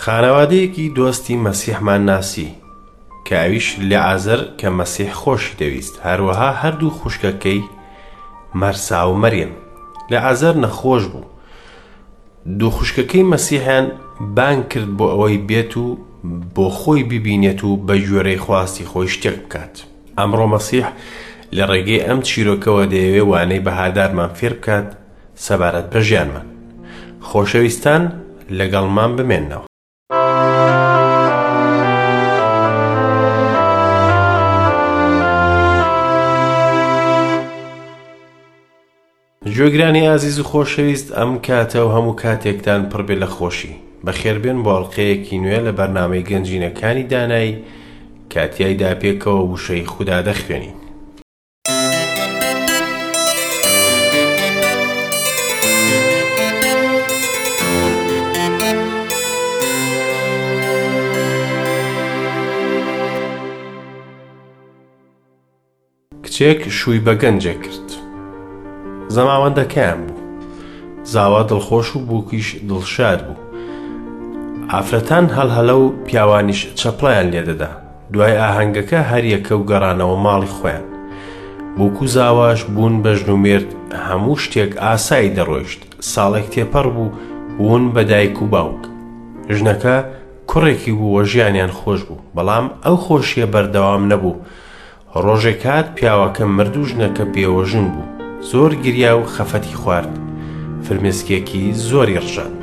خانەوادەیەکی دۆستی مەسیحمان ناسی کە ئەویش لەعازەر کە مەسیح خۆشی دەویست هەروەها هەردوو خوشکەکەی مەرسا و مەریەم لەعازەر نەخۆش بوو دوو خوشکەکەی مەسیحیان بانگ کرد بۆ ئەوەی بێت و بۆ خۆی ببینێت و بە گوێرەی خواستی خۆی شتێک بکات ئەمڕۆ مەسیح لە ڕێگەی ئەم چیرۆکەوە دەیەوێ وانەی بەهادارمان فێر بکات سەبارەت بە ژیانمان. خۆشەویستان لەگەڵمان بمێنەوە. گوێگرانی ئازیز و خۆشەویست ئەم کاتە و هەموو کاتێکتان پڕ بێ لە خۆشی. بەخێربێن بۆ ئەڵقەیەکی نوێ لە بەرنامەی گەنجینەکانی دانایی کە تیایدا پێکەوە وشەی خودا دەخوێنین. کچێک شووی بە گەنجێک کرد زەماوەندەکەیان بوو زاوا دڵخۆش و بووکیش دڵشاد بوو ئافرەتان هەڵهەلە و پیاوانیش چەپڵیان لێدەدا دوای ئاهەنگەکە هەریەکە و گەڕانەوە ماڵی خۆیان. بووک و زاواش بوون بە ژن و مێرد هەموو شتێک ئاسایی دەڕۆیشت، ساڵێک تێپەڕ بوو بوون بە دایک و باوک. ژنەکە کوڕێکی بوو و ژیانیان خۆش بوو، بەڵام ئەو خۆشییە بەردەوام نەبوو. ڕۆژێک هات پیاوەکە مرد و ژنەکە بێوەژن بوو، زۆر گریا و خەفەتی خوارد، فرمێسکێکی زۆری ڕژاند.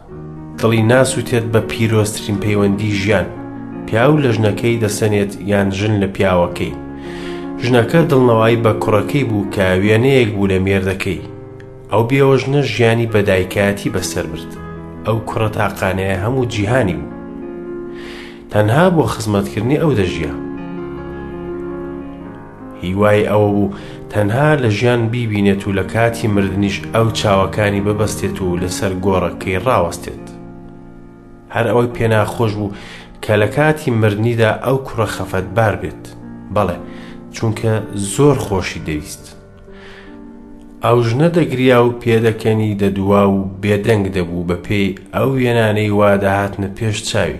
دڵی ناسوتێت بە پیرۆزترین پەیوەندی ژیان، پیاو لە ژنەکەی دەسەنێت یان ژن لە پیاوەکەی. ژنەکە دڵنەوای بە کوڕەکەی بوو کە وێنەیەک بوو لە مێردەکەی. ئەو بێوەژنە ژیانی بە دایکایەتی بەسەر برد، ئەو کوڕە تاقانەیە هەموو جیهانی بوو. تەنها بۆ خزمەتکردنی ئەو دەژیا. هیوای ئەوە بوو تەنها لە ژیان بیبینێت و لە کاتی مردنیش ئەو چاوەکانی ببەستێت و لەسەر گۆڕەکەی ڕاوەستێت هەر ئەوەی پێناخۆش بوو کە لە کاتی مردنیدا ئەو کوڕە خەفەت بار بێت بەڵێ چونکە زۆر خۆشی دەویست ئەو ژنە دەگریا و پێدەکەنی دەدوا و بێدەنگ دەبوو بە پێی ئەو وێنانەی وادەهاتنە پێش چاوی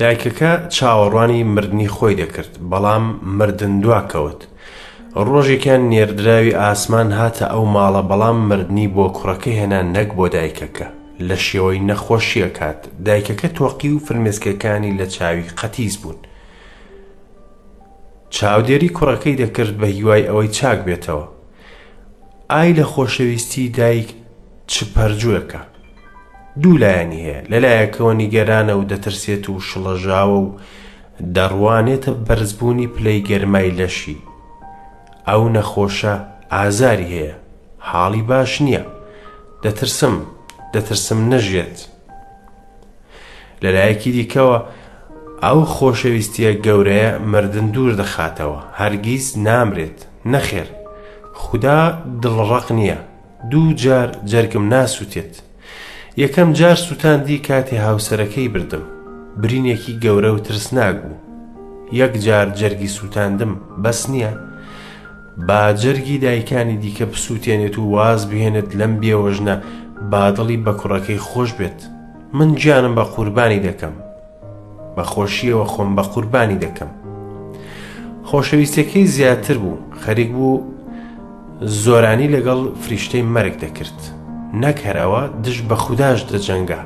دایکەکە چاوەڕوانی مردنی خۆی دەکرد، بەڵام مردن دوا کەوت. ڕۆژێکیان نێردراوی ئاسمان هاتە ئەو ماڵە، بەڵام مردنی بۆ کوڕەکە هێنا نەک بۆ دایکەکە. لە شێوەی نەخۆشییەکات، دایکەکە تۆقی و فرمێسکەکانی لە چاوی قەتیس بوون. چاودێری کوڕەکەی دەکرد بە هیوای ئەوەی چاک بێتەوە. ئای لە خۆشەویستی دایک چ پەرجوێکە! دوو لایەنی هەیە، لە لایەکەوە نیگەرانە و دەترسێت و شڵەژاوە و دەڕوانێتە بەرزبوونی پلەی گەرمای لەشی. ئەو نەخۆشە ئازاری هەیە، حاڵی باش نییە. دەترسم، دەترسم نەژێت. لە لایەکی دیکەوە ئەو خۆشەویستییە گەورەیە مردن دوور دەخاتەوە، هەرگیز نامرێت. نەخێر، خودا دڵڕەق نییە. دوو جار جەرگم ناسوتێت. یەکەم جار سوتاندی کاتێ هاوسەرەکەی بردم. برینێکی گەورە و ترسناک بوو. یەک جار جەرگی سوتاندم بەس نییە؟ با جەرگی دایکانی دیکە بسووتێنێت و واز بهێنێت لەم بێوەژنە با دڵی بە کوڕەکەی خۆش بێت. من گیانم بە قوربانی دەکەم. بە خۆشیەوە خۆم بە قوربانی دەکەم خۆشەویستەکەی زیاتر بوو خەریک بوو زۆرانی لەگەڵ فریشتەی مەرگ دەکرد نەک هەر ئەوە دژ بە خودداش دەجەنگا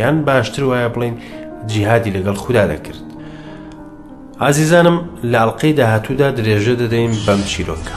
یان باشتر وایە بڵین جیهادی لەگەڵ خوددا دەکرد ئازیزانم لاڵقەی داهاتوودا درێژە دەدەین بەم چیرۆکە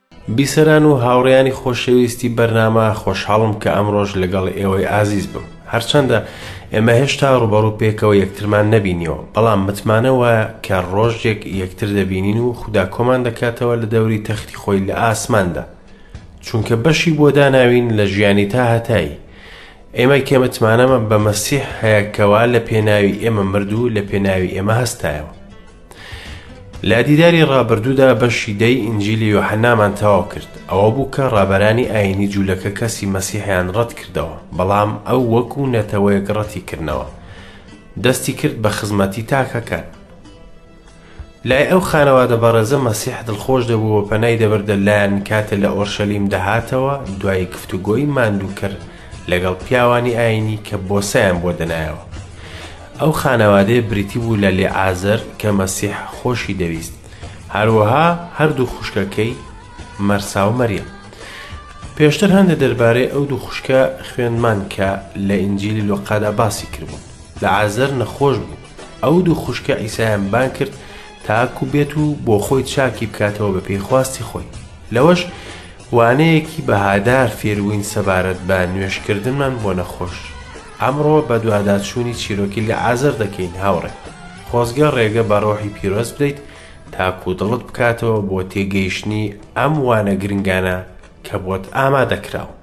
بیسەران و هاوڕێیانی خۆشەویستی بەرنامە خۆشحاڵم کە ئەمڕۆژ لەگەڵ ئێوەی ئازیز بم هەرچەندە ئێمە هێشتا ڕوبەڕوو پێکەوە یەکترمان نەبینیەوە بەڵام متمانە وایە کە ڕۆژێک یەکتر دەبینین و خودا کۆمان دەکاتەوە لە دەوری تەختی خۆی لە ئاسماندا چونکە بەشی بۆ داناوین لە ژیانی تا هەتایی ئێمە کێ متمانەمە بە مەسیح هەیە کەوا لە پێناوی ئێمە مردوو لە پێناوی ئێمە هەستایەوە لە دیداری ڕابردوودا بەشی دەی ئینجیلی یۆحەنامان تەواو کرد، ئەوە بوو کە ڕابەرانی ئایینی جوولەکە کەسی مەسیحیان ڕەت کردەوە، بەڵام ئەو وەکوو نەتەوەیەک ڕەتی کردنەوە. دەستی کرد بە خزمەتی تاکەکان. لای ئەو خانەوادە بەڕێزە مەسیح دڵخۆش دەبوو و پەنای دەبردە لایان کاتێ لە ئۆرشەلیم دەهاتەوە، دوای گفتوگۆی ماندووکەر لەگەڵ پیاوانی ئایینی کە بۆسەیان بۆ دەنایەوە. ئەو خانەوادەیە بریتی بوو لە لێعازەر کە مەسیح خۆشی دەویست، هەروەها هەردوو خوشکەکەی مەرسا و مەریەم. پێشتر هەندێک دەربارەی ئەو دوو خوشکە خوێندمان کە لە ئینجیلی لوقادا باسی کردبوون. لەعازەر نەخۆش بوو، ئەو دوو خوشکە عیسایان بانگ کرد تاکو بێت و بۆ خۆی چاکی بکاتەوە بەپێی خواستی خۆی. لەوەش وانەیەکی بەهادار فێربووین سەبارەت بە نوێژکردنمان بۆ نەخۆش. ئەمڕۆ بەدواداچوونی چیرۆکی لە ئازەر دەکەین هاوڕێ. خۆزگە ڕێگە بە ڕۆحی پیرۆز بدەیت تاکوو دڵت بکاتەوە بۆ تێگەیشتنی ئەم وانە گرنگانە کە بۆت ئامادە کراون.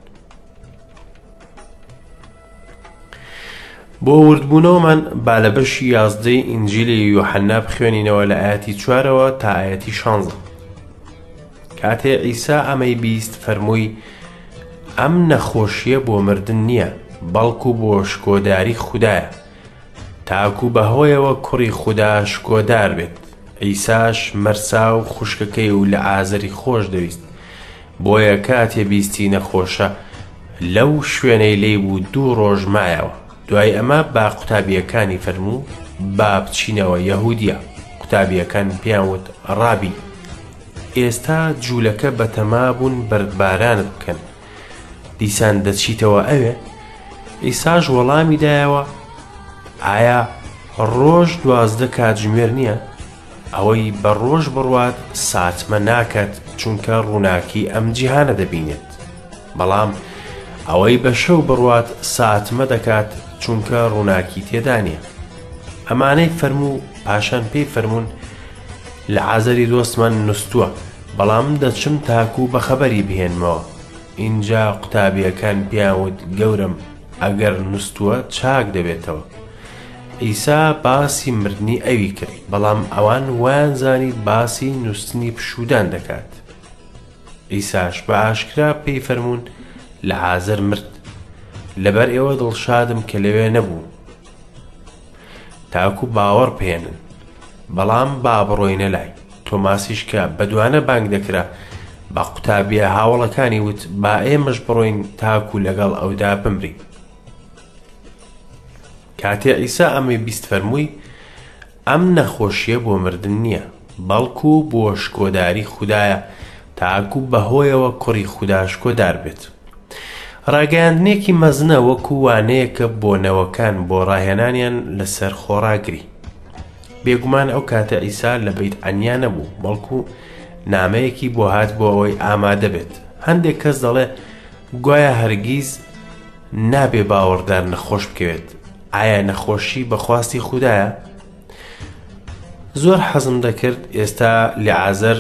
بۆ وردبوونەوەمان با لە بەشی یازدەی ئینجیلی یوحەننا بخوێنینەوە لە ئاەتی چوارەوە تا ئاەتی شانزە. کاتێ عیسا ئەمەی بیست فەرمووی، ئەم نەخۆشییە بۆ مردن نییە، بەڵکو بۆ شکۆداری خودایە، تاکو بەهۆیەوە کوڕی خودا شکۆدار بێت. عیساش مەرسا و خوشکەکەی و لەعازەری خۆش دەویست، بۆیە کاتێ بیستی نەخۆشە لەو شوێنەی لێی بوو دوو ڕۆژ مایەوە. دوای ئەمە بە قوتابییەکانی فەرموو، با بچینەوە یەهودیا. قوتابییەکان پێیان وت، ڕابی! ئێستا جوولەکە بەتەما بوون بەردبارانت بکەن، دیسان دەچیتەوە ئەوێ؟ عیساش وەڵامی دایەوە، ئایا ڕۆژ دوازدە کاتژمێر نییە؟ ئەوەی بە ڕۆژ بڕوات ساچمە ناکات، چونکە ڕووناکی ئەم جیهانە دەبینێت، بەڵام ئەوەی بە شەو بڕوات ساچمە دەکات، چونکە ڕووناکی تێدا نییە. ئەمانەی فەرموو، پاشان پێی فەرموون، لە ئازەری دۆستمان نوستووە بەڵام دەچم تاکوو بە خەبەری بهێنمەوە ئینجا قوتابییەکان پێیان وت گەورەم ئەگەر نوستووە چاک دەبێتەوە ئیسا باسی مردنی ئەوی کرد بەڵام ئەوان وایان زانی باسی نوستنی پشودان دەکات ئیساش بە ئاشکرا پێی فەرمونون لە ئازەر مرد لەبەر ئێوە دڵشادم کە لەوێ نەبوو تاکو باوەڕ بهێنن. بەڵام با بڕۆینە لای. تۆماسیش کە بە دوانە بانگ دەکرا، بە قوتابییە هاوەڵەکانی وت، با ئێمەش بڕۆین تاکو لەگەڵ ئەودا بمرین. کاتێ عیسا ئەمەی بیست فەرمووی، ئەم نەخۆشیە بۆ مردن نیە بەڵکو بۆ شکۆداری خودایە تاکو بەهۆیەوە کوڕی خودا شکۆدار بێت ڕاگەیاندنێکی مەزنە وەکو وانەیەکە بۆ نەوەکان بۆ ڕاهێنانیان لەسەر خۆڕاگری بێگومان ئەو کاتە ئیسا لە بیت ئەنیا نەبوو بەڵکو نامەیەکی بۆ هات بۆ ئەوەی ئامادە بێت هەندێک کەس دەڵێ گوایە هەرگیز نابێ باوەڕدار نەخۆش بکەوێت ئایا نەخۆشی بەخواستی خودایە؟ زۆر حەزم دەکرد ئێستا لەعازەر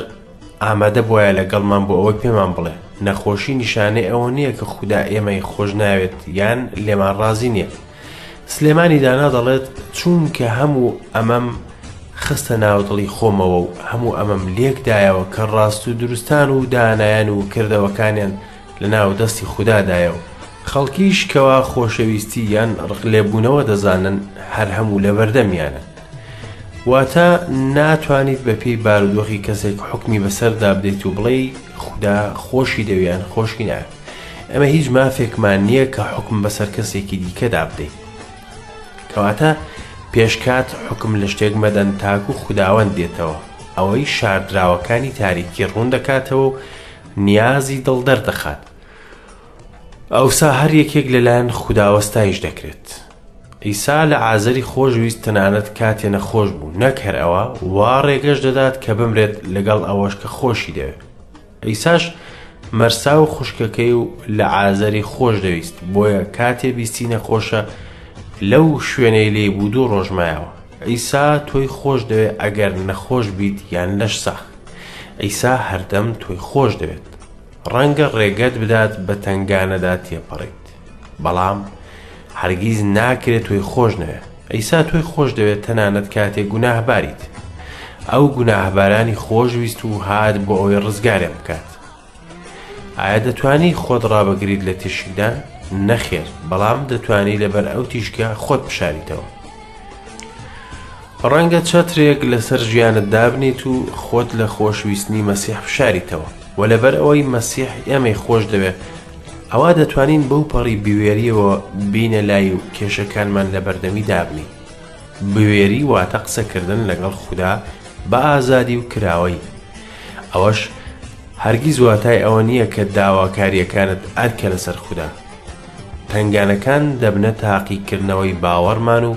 ئامادە بواە لەگەڵمان بۆ ئەوەی پێمان بڵێ نەخۆشی نیشانەی ئەوە نییە کە خوددا ئێمەی خۆش ناوێت یان لێمان ڕازی نییە. سلێمانی دانا دەڵێت چونکە هەموو ئەمەم خستە ناودڵی خۆمەوە و هەموو ئەمەم لێکدایەوە کە ڕاست و دروستان و دانایەن و کردەوەکانیان لە ناو دەستی خوددادایە و خەڵکیش کەوا خۆشەویستی یان ڕقلێبوونەوە دەزانن هەر هەموو لەبەردەمیانن. واتە ناتوانیت بەپێی بارودۆخی کەسێک حوکمی بەسەردا بدەیت و بڵێی خودا خۆشی دەوێ یان خۆشی ناوێ. ئێمە هیچ مافێکمان نییە کە حوکم بەسەر کەسێکی دیکەدا بدەین. کەواتە پێش کات حوکم لە شتێک مەدەن تاکو خوداوەند دێتەوە، ئەوەی شاردراوەکانی تاریکی ڕوون دەکاتەوە و نیازی دڵ دەردەخات. ئەوسا هەر یەکێک لەلایەن خوداوە ستایش دەکرێت ئیسا لە ئازەری خۆشویست تەنانەت کاتێ نەخۆش بوو نەک هەر ئەوە وا ڕێگەش دەدات کە بمرێت لەگەڵ ئەوەش کە خۆشی دەوێت ئیساش مەرسا و خوشکەکەی و لە ئازەری خۆش دەویست بۆیە کاتێ بیستی نەخۆشە لەو شوێنەی لێ بوو دوو ڕۆژمایەوە ئیسا تۆی خۆش دەوێت ئەگەر نەخۆش بیت یان لەش ساخ ئیسا هەردەم تۆی خۆش دەوێت ڕەنگە ڕێگەت بدات بە تەنگانەدا تێپەڕیت، بەڵام هەرگیز ناکرێت تۆی خۆش نەوێت. عیسا تۆی خۆش دەوێت تەنانەت کاتێ گوناهباریت. ئەو گوناهبارانی خۆشویست و هات بۆ ئەوەی ڕزگاریان بکات. ئایا دەتوانی خۆت ڕابگریت لە تیشکدان؟ نەخێر، بەڵام دەتوانی لەبەر ئەو تیشکە خۆت بشاریتەوە. ڕەنگە چەترێک لەسەر ژیانت دابنێیت و خۆت لە خۆشویستنی مەسیح بشاریتەوە و لەبەر ئەوەی مەسیح ئێمەی خۆش دەوێت ئەوا دەتوانین بەو پەڕی بوێریەوە بینە لای و کێشەکانمان لە بەردەمی دابنین بوێری واتە قسەکردن لەگەڵ خوددا بە ئازادی و کراوەی ئەوەش هەرگیز واتای ئەوە نییە کە داواکاریەکانت ئەرکە لەسەر خوددا تنگانەکان دەبنە تاقیکردنەوەی باوەڕمان و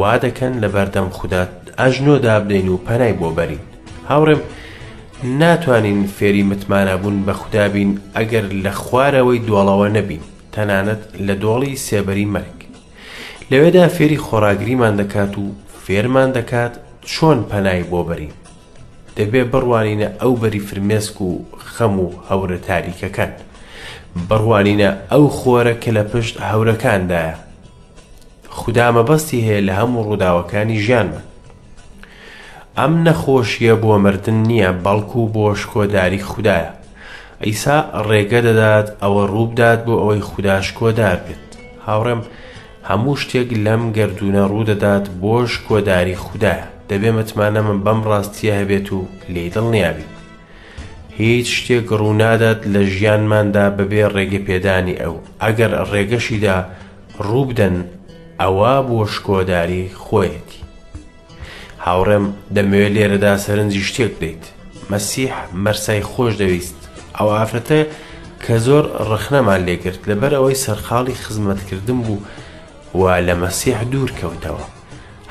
وا دەکەن لە بەردەم خودا ئەژنۆ دابنێین و پەنای بۆ بەرین. هاوڕێم، ناتوانین فێری متمانەبوون بە خودا بین ئەگەر لە خوارەوەی دۆڵەوە نەبین، تەنانەت لە دۆڵی سێبەری مەرگ. لەوێدا فێری خۆڕاگریمان دەکات و فێرمان دەکات چۆن پەنای بۆ بەرین. دەبێ بڕوانینە ئەو بەری فرمێسک و خەم و هەورە تاریکەکان. بڕوانینە ئەو خۆرە کە لە پشت هەورەکاندایە. خودا مەبەستی هەیە لە هەموو ڕووداوەکانی ژیانمان. ئەم نەخۆشییە بۆ مردن نییە، بەڵکو بۆ شکۆداری خودایە. عیسا ڕێگە دەدات ئەوە ڕووبدات بۆ ئەوەی خودا شکۆدار بێت. هاوڕێم، هەموو شتێک لەم گەردوونە ڕوودەدات بۆ شکۆداری خودایە. دەبێ متمانەمان بەم ڕاستییە هەبێت و لێی دڵنیا بین. هیچ شتێک ڕوونادات لە ژیانماندا بەبێ ڕێگەپێدانی ئەو، ئەگەر ڕێگەشیدا، ڕووبدەن ئەوە بۆ شکۆداری خۆیەتی. هاوڕێم دەمەوێت لێرەدا سەرنجی شتێک بدەیت مەسیح مەرسای خۆش دەویست ئەو ئافرەتە کە زۆر ڕخنەمان لێگرت لەبەر ئەوەی سەرقاڵی خزمەتکردن بوو و لە مەسیح دوور کەوتەوە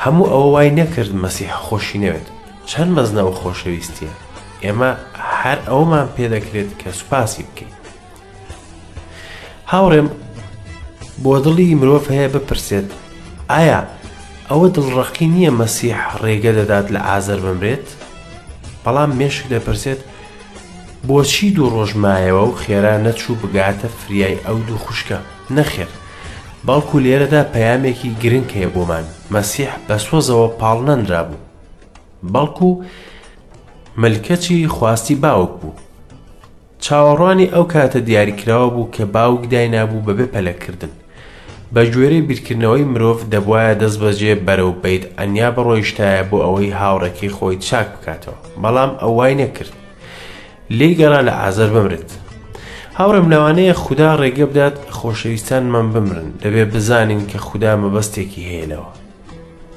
هەموو ئەوە وای نەکرد مەسیح خۆشی نەوێت چەند مەزنەوە خۆشەویستیە ئێمە هەر ئەومان پێدەکرێت کە سوپاسی بکەین هاوڕێم بۆ دڵی مرۆڤ هەیە بپرسێت ئایا ئەوە دڵڕەقی نییە مەسیح ڕێگە دەدات لە ئازەر بمرێت بەڵام مێشک دەپرسێت بۆچی دوو ڕۆژ مایەوە و خێرا نەچوو بگاتە فریای ئەو دوو خوشکە نەخێر بەڵکو لێرەدا پەیامێکی گرنگ هەیە بۆمان مەسیح بە سۆزەوە پاڵ نەنرا بوو بەڵکو ملکەچی خواستی باوک بوو چاوەڕوانی ئەو کاتە دیاریکراوە بوو کە باوک داینابوو بەبێ پەلەکردن. بەگوێرەی بیرکردنەوەی مرۆڤ دەبوایە دەستبەجێ بەرەو بەیت عەنیا بڕۆیشتایە بۆ ئەوەی هاوڕێکەی خۆی چاک بکاتەوە، بەڵام ئەو وای نەکرد. لێی گەڕا لە ئازار بمرێت. هاوڕێم لەوانەیە خودا ڕێگە بدات خۆشەویستانمان بمرن، دەبێت بزانین کە خودا مەبەستێکی هەیە لەوە.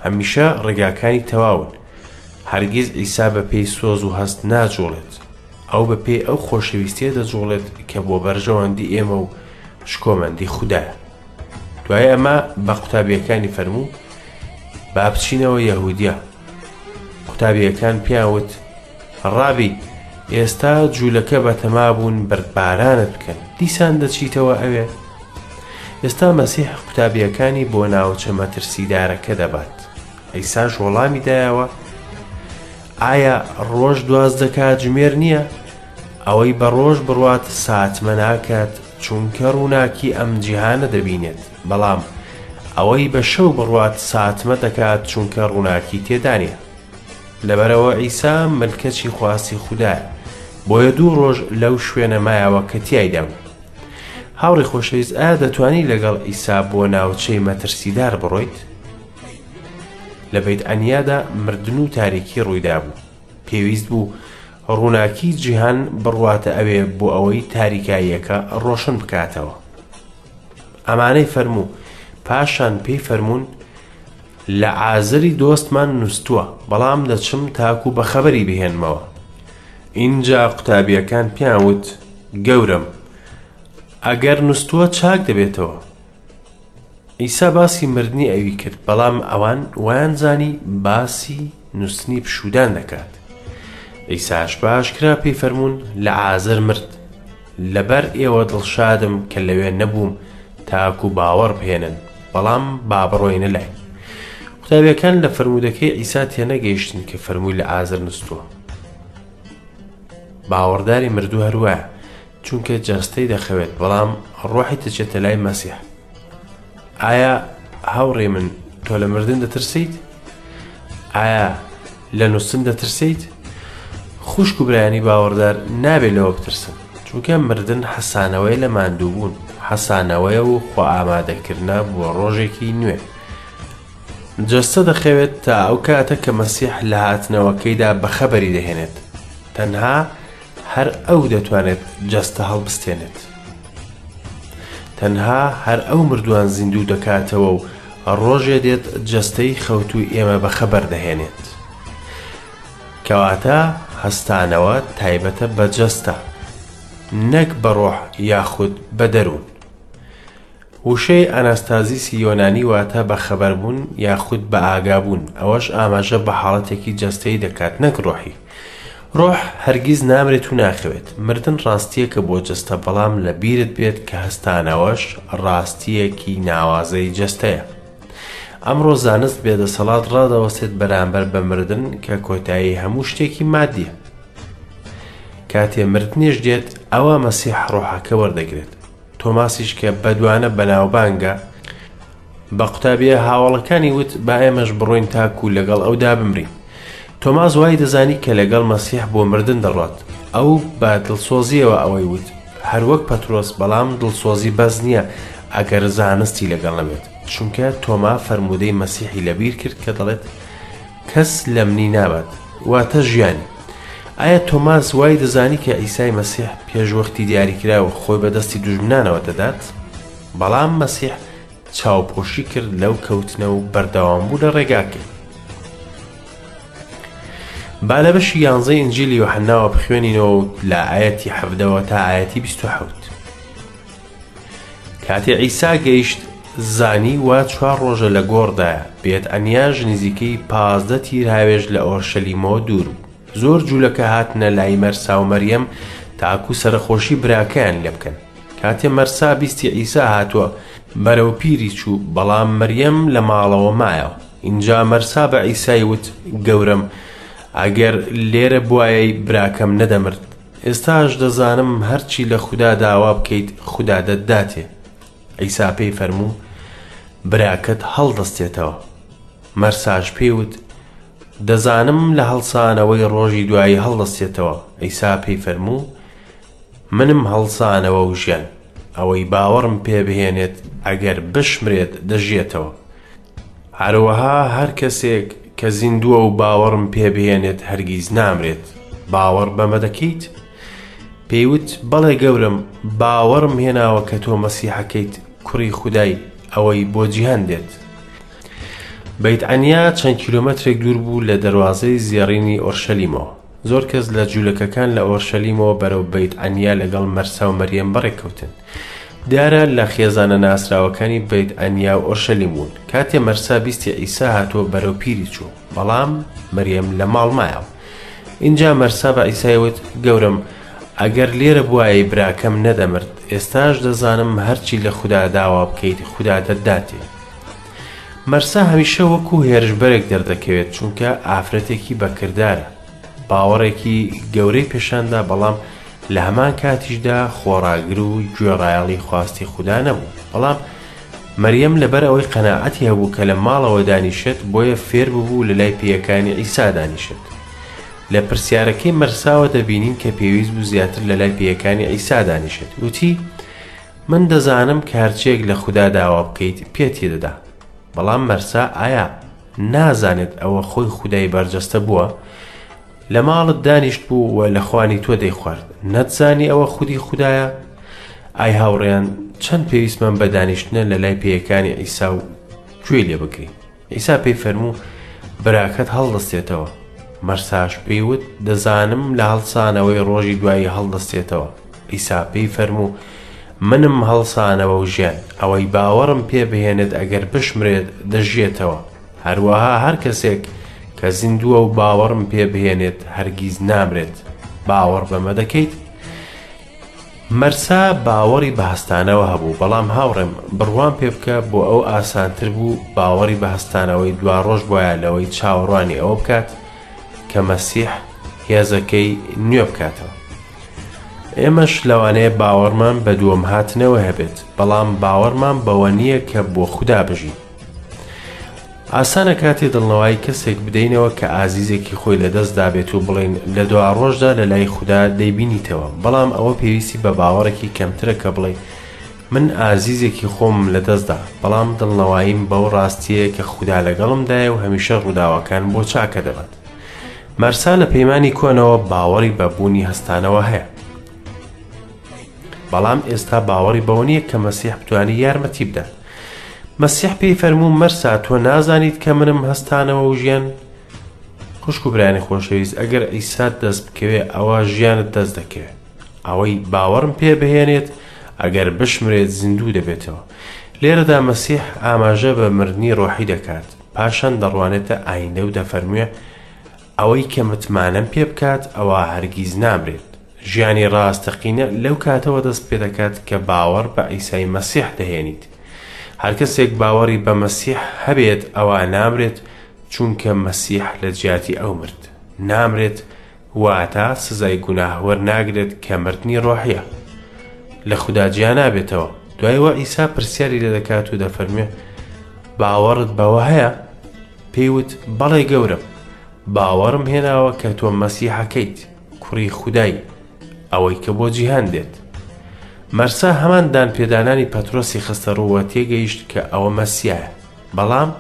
هەمیشە ڕێگاکانی تەواون. هەرگیز عیسا بەپێی سۆز و هەست ناجووڵێت. ئەو بە پێی ئەو خۆشەویستیە دەجوڵێت کە بۆ بەرژەوەندی ئێمە و شکۆمەندی خودایە دوای ئەمە بە قوتابیەکانی فەرموو با بچینەوە یەهودیا قوتابیەکان پیاوت ڕابی ئێستا جوولەکە بەتەما بوون بردبارانت بکەن دیسان دەچیتەوە ئەوێ ئێستا مەسیح قوتابیەکانی بۆ ناوچە مەترسیدارەکە دەبات ئەیساش وەڵامی دایەوە ئایا ڕۆژ دوازدە کاتژمێر نییە؟ ئەوەی بە ڕۆژ بڕوات ساتمە ناکات، چونکە ڕووناکی ئەم جیهانە دەبینێت، بەڵام ئەوەی بە شەو بڕوات ساتمە دەکات، چونکە ڕووناکی تێدا نییە. لەبەرئەوە عیسا ملکەچی خواستی خودایە، بۆیە دوو ڕۆژ لەو شوێنە مایەوە کە تیایدا بوو. هاوڕێی خۆشەویست، ئایا دەتوانی لەگەڵ عیسا بۆ ناوچەی مەترسیدار بڕۆیت؟ لە بەیت عەنیادا مردن و تاریکی ڕوویدابوو پێویست بوو ڕووناکی جیهان بڕواتە ئەوێ بۆ ئەوەی تاریکاییەکە ڕۆشن بکاتەوە ئەمانەی فەرموو پاشان پێی فەرمونون لە ئازری دۆستمان نووسووە بەڵام دەچم تاکو بە خەبەری بهێنمەوە ئینجا قوتابیەکان پیاوت گەورم ئەگەر نووسووە چاک دەبێتەوە عیسا باسی مردنی ئەوی کرد، بەڵام ئەوان وایانزانی باسی نووستنی پشوودان دەکات. عیساش بە ئاشکرا پێی فەرموون، لەعازر مرد. لەبەر ئێوە دڵشادم کە لەوێ نەبووم تاکو باوەڕ بهێنن، بەڵام با بڕۆینە لای. قوتابیەکان لە فەرموودەکەی عیسا تێنەگەیشتن کە فەرمووی لەعازر نووستووە. باوەڕداری مردوو هەر وایە، چونکە جەستەی دەخەوێت بەڵام ڕۆحی دەچێتە لای مەسیح ئایا هاوڕێ من تۆ لە مردن دەترسیت ئایا لە نووسن دەترسیت خوشک و برایانی باوەڕدار نابێت لەوە بترسن چونکە مردن حەسانەوەی لە ماندووبوون حەسانەوەیە و خۆ ئامادەکردە بۆ ڕۆژێکی نوێ جەستە دەخەوێت تا ئەو کاتە کە مەسیح لە هاتنەوەکەیدا بەخەبەری دەهێنێت تەنها هەر ئەو دەتوانێت جەستە هەڵبستێنێت. تەنها هەر ئەو مردوان زیندوو دەکاتەوە و ڕۆژێ دێت جەستەی خەوتووی ئێمە بە خەبەر دەهێنێت. کەواتە هەستانەوە تایبەتە بە جەستە نەک بە ڕۆح یاخود بە دەروون. وشەی ئاناستازیسی یۆنانی واتە بەخەبەربوون یاخود بەئاگابوون، ئەوەش ئاماژە بە حاڵەتێکی جەستەیی دەکات نەک ڕۆحی. ڕۆح هەرگیز نامرێت و ناخەوێت. مردن ڕاستییەکە بۆ جەستە بەڵام لە بیرت بێت کە هەستانەوەش ڕاستییەکی ناوازەی جەستەیە. ئەمڕۆ زانست بێ دەسەڵات ڕادەوەستێت بەرامبەر بە مردن کە کۆتایی هەموو شتێکی مادییە. کاتێ مردنیش دێت ئەوا مەسیح ڕۆحەکە وەردەگرێت. تۆماسیش کە بەدوانە بەناوبانگە، بە قوتابییە هاوەڵەکانی وت، با ئێمەش بڕۆین تاکوو لەگەڵ ئەودا بمرین. تۆماس وای دەزانی کە لەگەڵ مەسیح بۆ مردن دەڕوات. ئەو بە دڵسۆزییەوە ئەوەی وت، هەروەک پەترۆس، بەڵام دڵسۆزی بەس نییە ئەگەر زانستی لەگەڵ نەبێت. چونکە تۆما فەرموودەی مەسیحی لەبیر کرد کە دەڵێت، کەس لەمنی نابات واتە ژیانی. ئایا تۆماس وای دەزانی کە عیسای مەسیح پێشوەختی دیاریکراو خۆی بە دەستی دوژمنانەوە دەدات؟ بەڵام مەسیح چاوپۆشی کرد لەو کەوتنە و بەردەوام بوو لە ڕێگاکەی. با لە بەشی یانزەی ئنجیلی یوحناوە بخوێنینەوە لە ئاەتی حەفدەوە تا ئاەتی 20. کاتێ عیسا گەیشت، زانی وا چوار ڕۆژە لە گۆڕدایە، بێتئەنیاش نزیکەی پازدە تیرهاوێژ لە ئۆرشەلیمەوە دوور بوو. زۆر جوولەکە هاتنە لای مەرسا و مەریەم تاکو سەرەخۆشی براکەیان لێ بکەن. کاتێ مەرسا بیستی عیسا هاتووە، بەرەو پیری چوو، بەڵام مەریەم لە ماڵەوە مایەوە. ئینجا مەرسا بە عیسای وت، گەورەم، ئەگەر لێرە بوایەی، براکەم نەدەمرد. ئێستاش دەزانم هەرچی لە خودا داوا بکەیت خودا دەتداتێ. عیسا پێی فەرموو، براکەت هەڵدەستێتەوە. مەرساش پێی وت، دەزانم لە هەڵسانەوەی ڕۆژی دوایی هەڵدەستێتەوە. عیسا پێی فەرموو، منم هەڵسانەوە و ژیان. ئەوەی باوەڕم پێ بهێنێت ئەگەر بشمرێت دەژیێتەوە. هەروەها هەر کەسێک کە زیندووە و باوەڕم پێ بهێنێت هەرگیز نامرێت باوەڕ بەمە دەکەیت؟ پێی وت بەڵێ گەورەم باوەڕم هێناوە کە تۆ مەسیحەکەیت کوڕی خودای ئەوەی بۆ جیهان دێت بەیت ئەنیا چەند کیلۆمەترێک دوور بوو لە دەروازەی زێڕینی ئۆرشەلیمەوە زۆر کەس لە جولەکەکان لە ئۆرشەلیمەوە بەرەو بەیت ئەنیا لەگەڵ مەرسا و مەریەم بەڕێ کەوتن. دیارە لە خێزانە ناسراوەکانی بەیت ئەنیا و ئۆرشەلیم بوون. کاتێ مەرسا بیستی عیسا هاتووە بەرەو پیری چوو، بەڵام مەریەم لە ماڵ مایەوە. ئینجا مەرسا بە عیسای وت، گەورەم، ئەگەر لێرە بوایەی براکەم نەدەمرد، ئێستاش دەزانم هەرچی لە خودا داوا بکەیت خودا دەتداتێ. مەرسا هەمیشە وەکو هێرشبەرێک دەردەکەوێت چونکە ئافرەتێکی بە کردارە، پاوەڕێکی گەورەی پێشاندا بەڵام لە هەمان کاتیشدا خۆڕاگر و گوێڕایەڵی خواستی خودا نەبوو بەڵام مەریەم لەبەر ئەوەی قەنەعەتی هەبوو کە لە ماڵەوە دانیشێت بۆیە فێر ببوو لە لای پێیەکانی ئیسا دانیشێت لە پرسیارەکەی مەرساوە دەبینین کە پێویست بوو زیاتر لە لای پێیەکانی ئیسا دانیشێت وتی من دەزانم کە هەرچییەک لە خودا داوا بکەیت پێتی دەدا. بەڵام مەرسا ئایا نازانێت ئەوە خۆی خودای بەرجەستە بووە؟ لە ماڵت دانیشت بوو و لە خوانی تۆ دەیخوارد، نەتزانی ئەوە خودی خودایە؟ ئای هاوڕێیان چەند پێویستمان بە دانیشتنە لە لای پێیەکانی عیسا و گوێی لێ بگرین. ئیسا پێی فەرموو براکەت هەڵدەستێتەوە. مەرساش پێی وت دەزانم لە هەڵسانەوەی ڕۆژی دوایی هەڵدەستێتەوە. ئیسا پێی فەرموو منم هەڵسانەوە و ژیان، ئەوەی باوەڕم پێ بهێنێت ئەگەر بشمرێت دەژیێتەوە، هەروەها هەر کەسێک کە زیندووە و باوەڕم پێ بهێنێت هەرگیز نامرێت، باوەڕ بەمە دەکەیت؟ مەرسا باوەڕی بە هەستانەوە هەبوو، بەڵام هاوڕێم، بڕوام پێ بکە بۆ ئەو ئاسانتر بوو باوەڕی بە هەستانەوەی دواڕۆژ بوایە لەوەی چاوەڕوانی ئەوە بکات کە مەسیح هێزەکەی نوێ بکاتەوە. ئێمەش لەوانەیە باوەڕمان بە دووەمهاتنەوە هەبێت، بەڵام باوەڕمان بەوە نییە کە بۆ خودا بژین. ئاسانە کاتێ دڵنەوایی کەسێک بدەینەوە کە ئازیزێکی خۆی لەدەست دابێت و بڵێین لە دواڕۆژدا لە لای خودا دەیبینیتەوە بەڵام ئەوە پێویستی بە باوەڕێکی کەمترە کە بڵێی من ئازیزێکی خۆمم لەدەست دا بەڵام دڵنەواییم بەو ڕاستیەیە کە خودا لەگەڵمدایە و هەمیشە ڕووداوەکان بۆ چاکە دەبات مەرسا لە پەیمانی کۆنەوە باوەڕی بە بوونی هەستانەوە هەیە بەڵام ئێستا باوەڕی بەوە نییە کە مەسیح بتوانانی یارمەتی بدات مەسیح پێی فەرموو، مەرسا، تۆ نازانیت کە منم هەستانەوە و ژیان؟ خوشک و برایانی خۆشەویست، ئەگەر عیسات دەست بکەوێت، ئەوا ژیانت دەست دەکەوێت. ئەوەی باوەڕم پێ بهێنێت، ئەگەر بشمرێت، زیندوو دەبێتەوە. لێرەدا مەسیح ئاماژە بە مردنی ڕۆحی دەکات، پاشان دەڕوانێتە ئایندە و دەفەرموێ، ئەوەی کە متمانەم پێ بکات ئەوا هەرگیز نامرێت. ژیانی ڕاستەقینە لەو کاتەوە دەست پێ دەکات کە باوەڕ بە عیسای مەسیح دەهێنیت. هەر کەسێک باوەڕی بە مەسیح هەبێت ئەوا نامرێت چونکە مەسیح لە جیاتی ئەو مرد. نامرێت واتە سزای گوناه وەرناگرێت کە مردنی ڕۆحیە. لە خودا جیا نابێتەوە. دوایەوە عیسا پرسیاری لێ دەکات و دەفەرموێ باوەڕت بەوە هەیە؟ پێی وت، بەڵێ گەورەم، باوەڕم هێناوە کە تۆ مەسیحەکەیت، کوڕی خودای، ئەوەی کە بۆ جیهان دێت. مەرسا هەمان دانپێدانانی پەترۆسی خستە ڕوو و تێگەیشت کە ئەوە مەسیایە. بەڵام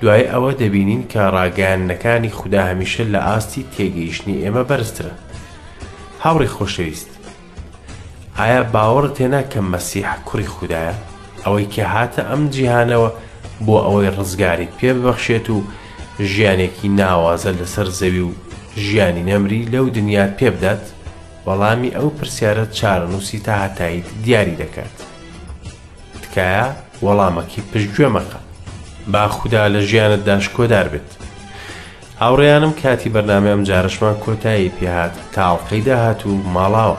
دوای ئەوە دەبینین کە ڕاگەیاندنەکانی خودا هەمیشە لە ئاستی تێگەیشتنی ئێمە بەرزترە. هاوڕێی خۆشەویست، ئایا باوەڕت هێنا کە مەسیح کوڕی خودایە، ئەوەی کە هاتە ئەم جیهانەوە بۆ ئەوەی ڕزگاریت پێ ببەخشێت و ژیانێکی ناوازە لەسەر زەوی و ژیانی نەمری لەو دنیات پێ بدات؟ وەڵامی ئەو پرسیارە چارەنووسی تاهەتاییت دیاری دەکات. تکایە وەڵامەکەی پشتگوێ مەکە. با خودا لە ژیانتدا شکۆدار بێت. هاوڕێیانم کاتی بەرنامە ئەمجارەشمان کۆتایی پێهات تا ئەڵقەی داهاتوو ماڵاوا.